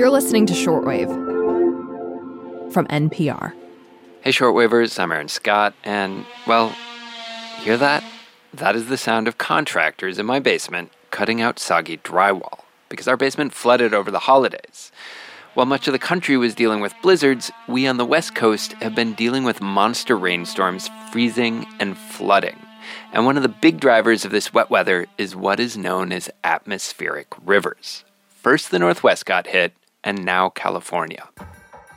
You're listening to Shortwave from NPR. Hey, shortwavers, I'm Aaron Scott, and, well, hear that? That is the sound of contractors in my basement cutting out soggy drywall because our basement flooded over the holidays. While much of the country was dealing with blizzards, we on the West Coast have been dealing with monster rainstorms, freezing, and flooding. And one of the big drivers of this wet weather is what is known as atmospheric rivers. First, the Northwest got hit, and now California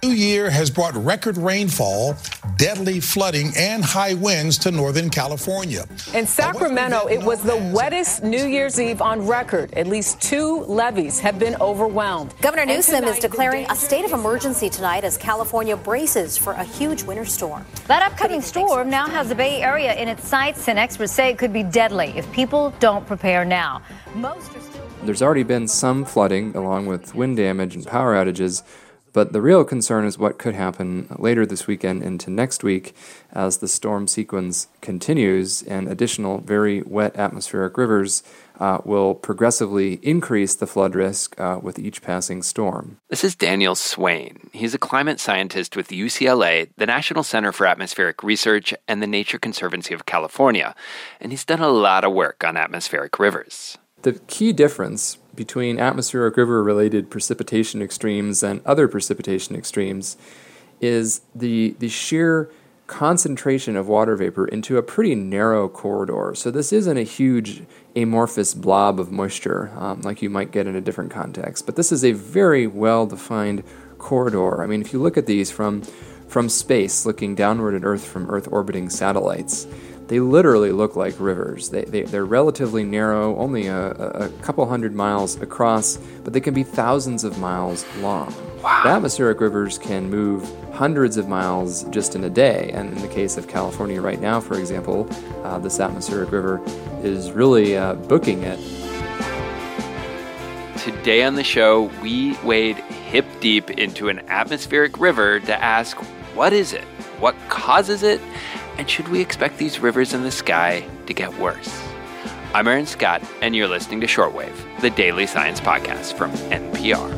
new year has brought record rainfall, deadly flooding, and high winds to Northern California. In Sacramento, it was the wettest New Year's Eve on record. At least two levees have been overwhelmed. Governor Newsom is declaring a state of emergency tonight as California braces for a huge winter storm. That upcoming storm now has the Bay Area in its sights, and experts say it could be deadly if people don't prepare now. Most are still. There's already been some flooding along with wind damage and power outages. But the real concern is what could happen later this weekend into next week as the storm sequence continues and additional very wet atmospheric rivers uh, will progressively increase the flood risk uh, with each passing storm. This is Daniel Swain. He's a climate scientist with UCLA, the National Center for Atmospheric Research, and the Nature Conservancy of California, and he's done a lot of work on atmospheric rivers. The key difference between atmospheric river related precipitation extremes and other precipitation extremes is the, the sheer concentration of water vapor into a pretty narrow corridor. So, this isn't a huge amorphous blob of moisture um, like you might get in a different context, but this is a very well defined corridor. I mean, if you look at these from, from space, looking downward at Earth from Earth orbiting satellites, they literally look like rivers. They, they, they're relatively narrow, only a, a couple hundred miles across, but they can be thousands of miles long. Wow. The atmospheric rivers can move hundreds of miles just in a day. And in the case of California right now, for example, uh, this atmospheric river is really uh, booking it. Today on the show, we wade hip deep into an atmospheric river to ask what is it? What causes it? And should we expect these rivers in the sky to get worse? I'm Aaron Scott, and you're listening to Shortwave, the daily science podcast from NPR.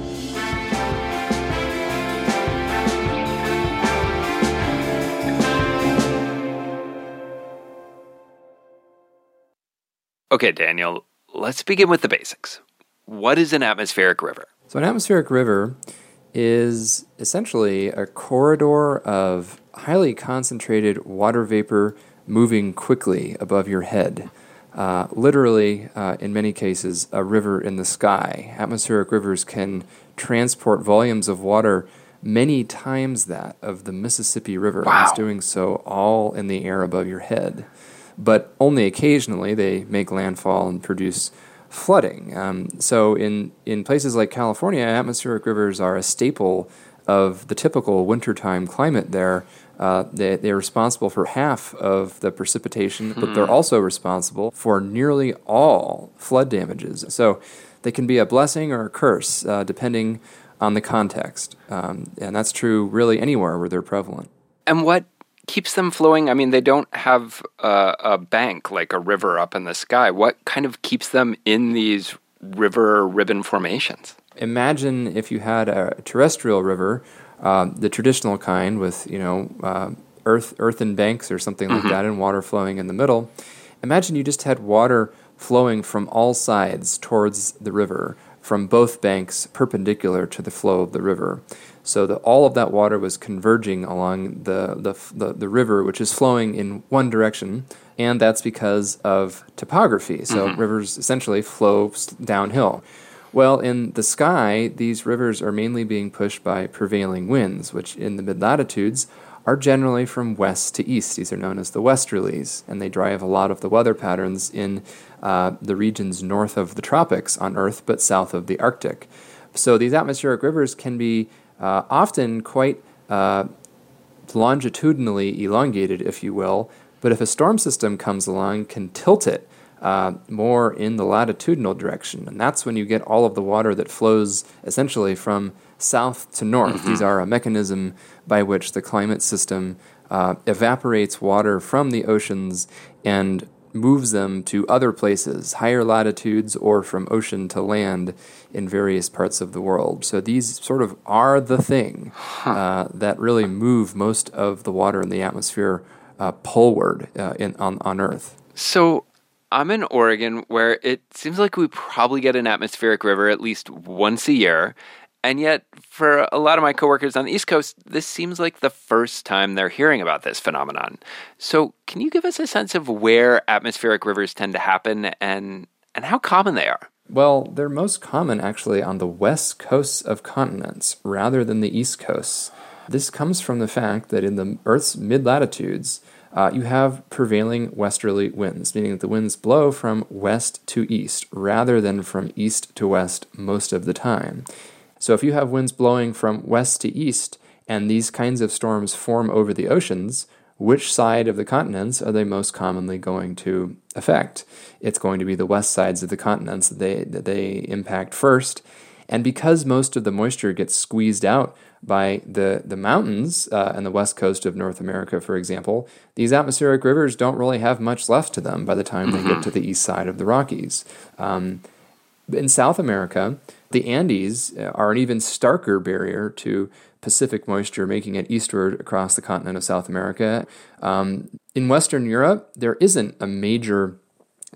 Okay, Daniel, let's begin with the basics. What is an atmospheric river? So, an atmospheric river is essentially a corridor of highly concentrated water vapor moving quickly above your head. Uh, literally, uh, in many cases, a river in the sky. Atmospheric rivers can transport volumes of water many times that of the Mississippi River. Wow. It's doing so all in the air above your head. But only occasionally they make landfall and produce flooding. Um, so in, in places like California, atmospheric rivers are a staple of the typical wintertime climate there. Uh, they, they're responsible for half of the precipitation, but they're hmm. also responsible for nearly all flood damages. So they can be a blessing or a curse, uh, depending on the context. Um, and that's true really anywhere where they're prevalent. And what keeps them flowing? I mean, they don't have a, a, bank like a river up in the sky. What kind of keeps them in these river ribbon formations? Imagine if you had a terrestrial river, uh, the traditional kind with you know uh, earth earthen banks or something like mm-hmm. that, and water flowing in the middle. Imagine you just had water flowing from all sides towards the river, from both banks perpendicular to the flow of the river. So the, all of that water was converging along the, the, the, the, river, which is flowing in one direction, and that's because of topography. So mm-hmm. rivers essentially flow downhill. Well, in the sky, these rivers are mainly being pushed by prevailing winds, which in the mid latitudes are generally from west to east. These are known as the westerlies, and they drive a lot of the weather patterns in uh, the regions north of the tropics on Earth, but south of the Arctic. So these atmospheric rivers can be uh, often quite uh, longitudinally elongated, if you will. But if a storm system comes along, can tilt it uh, more in the latitudinal direction, and that's when you get all of the water that flows essentially from south to north. Mm-hmm. These are a mechanism by which the climate system uh, evaporates water from the oceans and moves them to other places, higher latitudes, or from ocean to land in various parts of the world. So these sort of are the thing uh, that really move most of the water in the atmosphere uh, poleward uh, in, on, on Earth. So I'm in Oregon, where it seems like we probably get an atmospheric river at least once a year. And yet, for a lot of my coworkers on the East Coast, this seems like the first time they're hearing about this phenomenon. So, can you give us a sense of where atmospheric rivers tend to happen and, and how common they are? Well, they're most common actually on the west coasts of continents rather than the east coasts. This comes from the fact that in the Earth's mid latitudes, uh, you have prevailing westerly winds, meaning that the winds blow from west to east rather than from east to west most of the time. So if you have winds blowing from west to east and these kinds of storms form over the oceans, which side of the continents are they most commonly going to affect? It's going to be the west sides of the continents that they, that they impact first. And because most of the moisture gets squeezed out by the, the mountains uh, and the west coast of North America, for example, these atmospheric rivers don't really have much left to them by the time mm-hmm. they get mm-hmm. to the east side of the Rockies. Um, in South America, the Andes uh, are an even starker barrier to Pacific moisture, making it eastward across the continent of South America. Um, in Western Europe, there isn't a major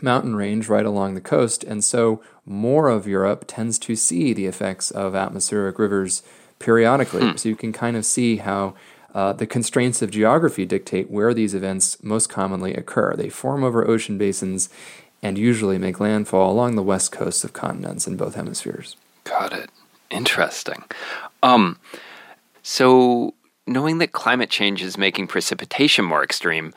mountain range right along the coast, and so more of Europe tends to see the effects of atmospheric rivers periodically. Hmm. So you can kind of see how uh, the constraints of geography dictate where these events most commonly occur. They form over ocean basins and usually make landfall along the west coasts of continents in both hemispheres. Got it. Interesting. Um, so, knowing that climate change is making precipitation more extreme,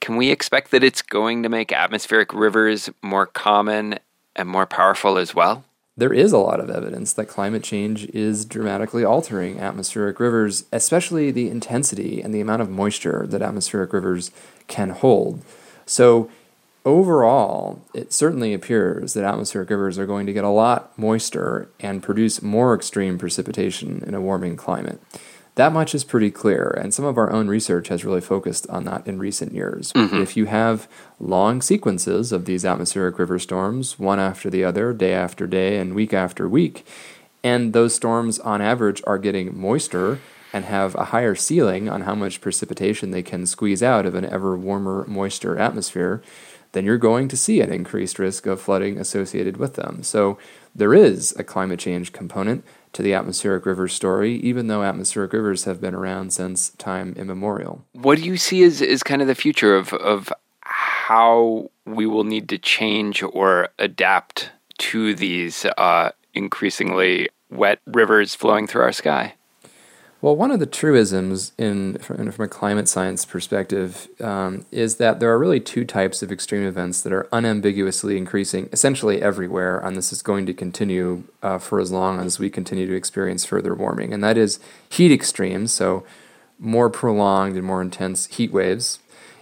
can we expect that it's going to make atmospheric rivers more common and more powerful as well? There is a lot of evidence that climate change is dramatically altering atmospheric rivers, especially the intensity and the amount of moisture that atmospheric rivers can hold. So, overall, it certainly appears that atmospheric rivers are going to get a lot moister and produce more extreme precipitation in a warming climate. That much is pretty clear, and some of our own research has really focused on that in recent years. Mm-hmm. If you have long sequences of these atmospheric river storms, one after the other, day after day, and week after week, and those storms on average are getting moister and have a higher ceiling on how much precipitation they can squeeze out of an ever warmer, moister atmosphere, then you're going to see an increased risk of flooding associated with them. So there is a climate change component to the atmospheric rivers story, even though atmospheric rivers have been around since time immemorial. What do you see as, as kind of the future of, of how we will need to change or adapt to these uh, increasingly wet rivers flowing through our sky? Well, one of the truisms in from, from a climate science perspective um, is that there are really two types of extreme events that are unambiguously increasing essentially everywhere, and this is going to continue uh, for as long as we continue to experience further warming. And that is heat extremes, so more prolonged and more intense heat waves,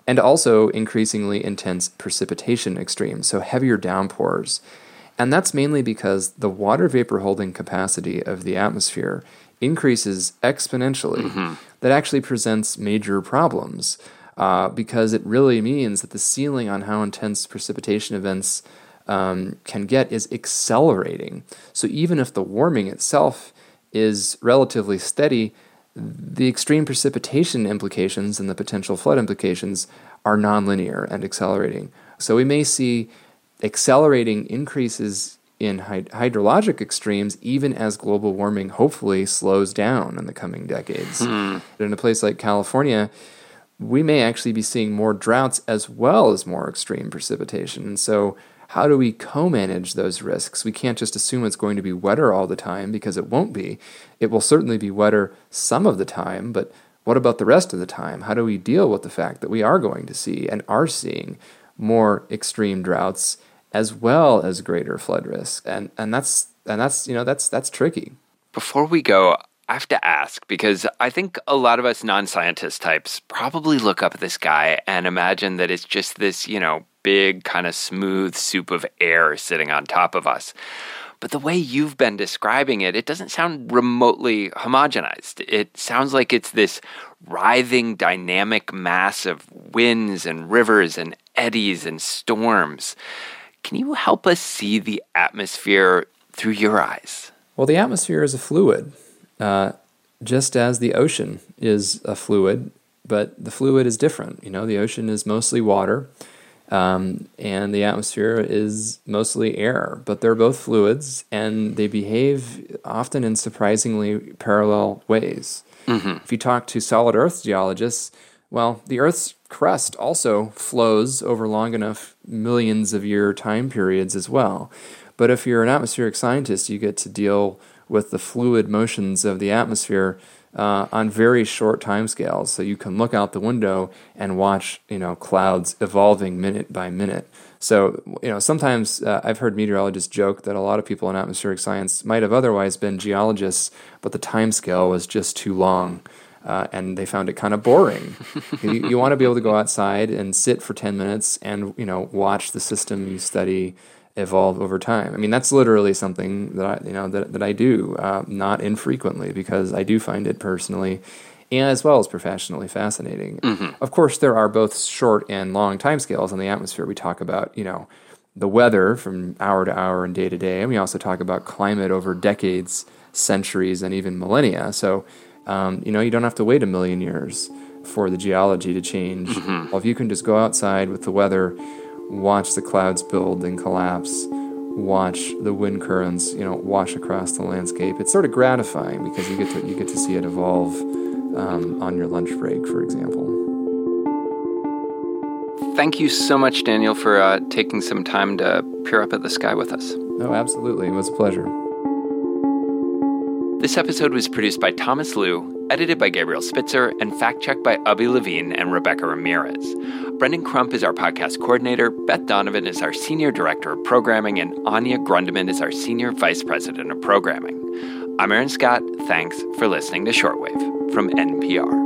and also increasingly intense precipitation extremes, so heavier downpours. And that's mainly because the water vapor holding capacity of the atmosphere increases exponentially, mm-hmm. that actually presents major problems uh, because it really means that the ceiling on how intense precipitation events um, can get is accelerating. So even if the warming itself is relatively steady, the extreme precipitation implications and the potential flood implications are nonlinear and accelerating. So we may see accelerating increases in hydrologic extremes, even as global warming hopefully slows down in the coming decades. Hmm. In a place like California, we may actually be seeing more droughts as well as more extreme precipitation. And so, how do we co manage those risks? We can't just assume it's going to be wetter all the time because it won't be. It will certainly be wetter some of the time, but what about the rest of the time? How do we deal with the fact that we are going to see and are seeing more extreme droughts as well as greater flood risk. And and that's and that's you know that's that's tricky. Before we go, I have to ask because I think a lot of us non-scientist types probably look up at the sky and imagine that it's just this, you know, big kind of smooth soup of air sitting on top of us. But the way you've been describing it, it doesn't sound remotely homogenized. It sounds like it's this writhing, dynamic mass of winds and rivers and eddies and storms. Can you help us see the atmosphere through your eyes? Well, the atmosphere is a fluid, uh, just as the ocean is a fluid, but the fluid is different. You know, the ocean is mostly water. Um, and the atmosphere is mostly air, but they're both fluids and they behave often in surprisingly parallel ways. Mm-hmm. If you talk to solid Earth geologists, well, the Earth's crust also flows over long enough millions of year time periods as well. But if you're an atmospheric scientist, you get to deal with the fluid motions of the atmosphere uh, on very short timescales. So you can look out the window and watch, you know, clouds evolving minute by minute. So, you know, sometimes uh, I've heard meteorologists joke that a lot of people in atmospheric science might have otherwise been geologists, but the timescale was just too long. Uh, and they found it kind of boring. you, you want to be able to go outside and sit for 10 minutes and, you know, watch the system you study evolve over time. I mean, that's literally something that I, you know, that, that I do uh, not infrequently because I do find it personally and as well as professionally fascinating. Mm-hmm. Of course, there are both short and long timescales on the atmosphere. We talk about, you know, the weather from hour to hour and day to day, and we also talk about climate over decades, centuries, and even millennia. So, um, you know, you don't have to wait a million years for the geology to change. Mm-hmm. Well, if you can just go outside with the weather watch the clouds build and collapse, watch the wind currents, you know, wash across the landscape. It's sort of gratifying because you get to you get to see it evolve um, on your lunch break, for example. Thank you so much, Daniel, for uh, taking some time to peer up at the sky with us. No, absolutely. It was a pleasure. This episode was produced by Thomas Lu edited by Gabriel Spitzer, and fact checked by Abby Levine and Rebecca Ramirez. Brendan Crump is our podcast coordinator, Beth Donovan is our senior director of programming, and Anya Grundmann is our senior vice president of programming. I'm Aaron Scott. Thanks for listening to Shortwave from NPR.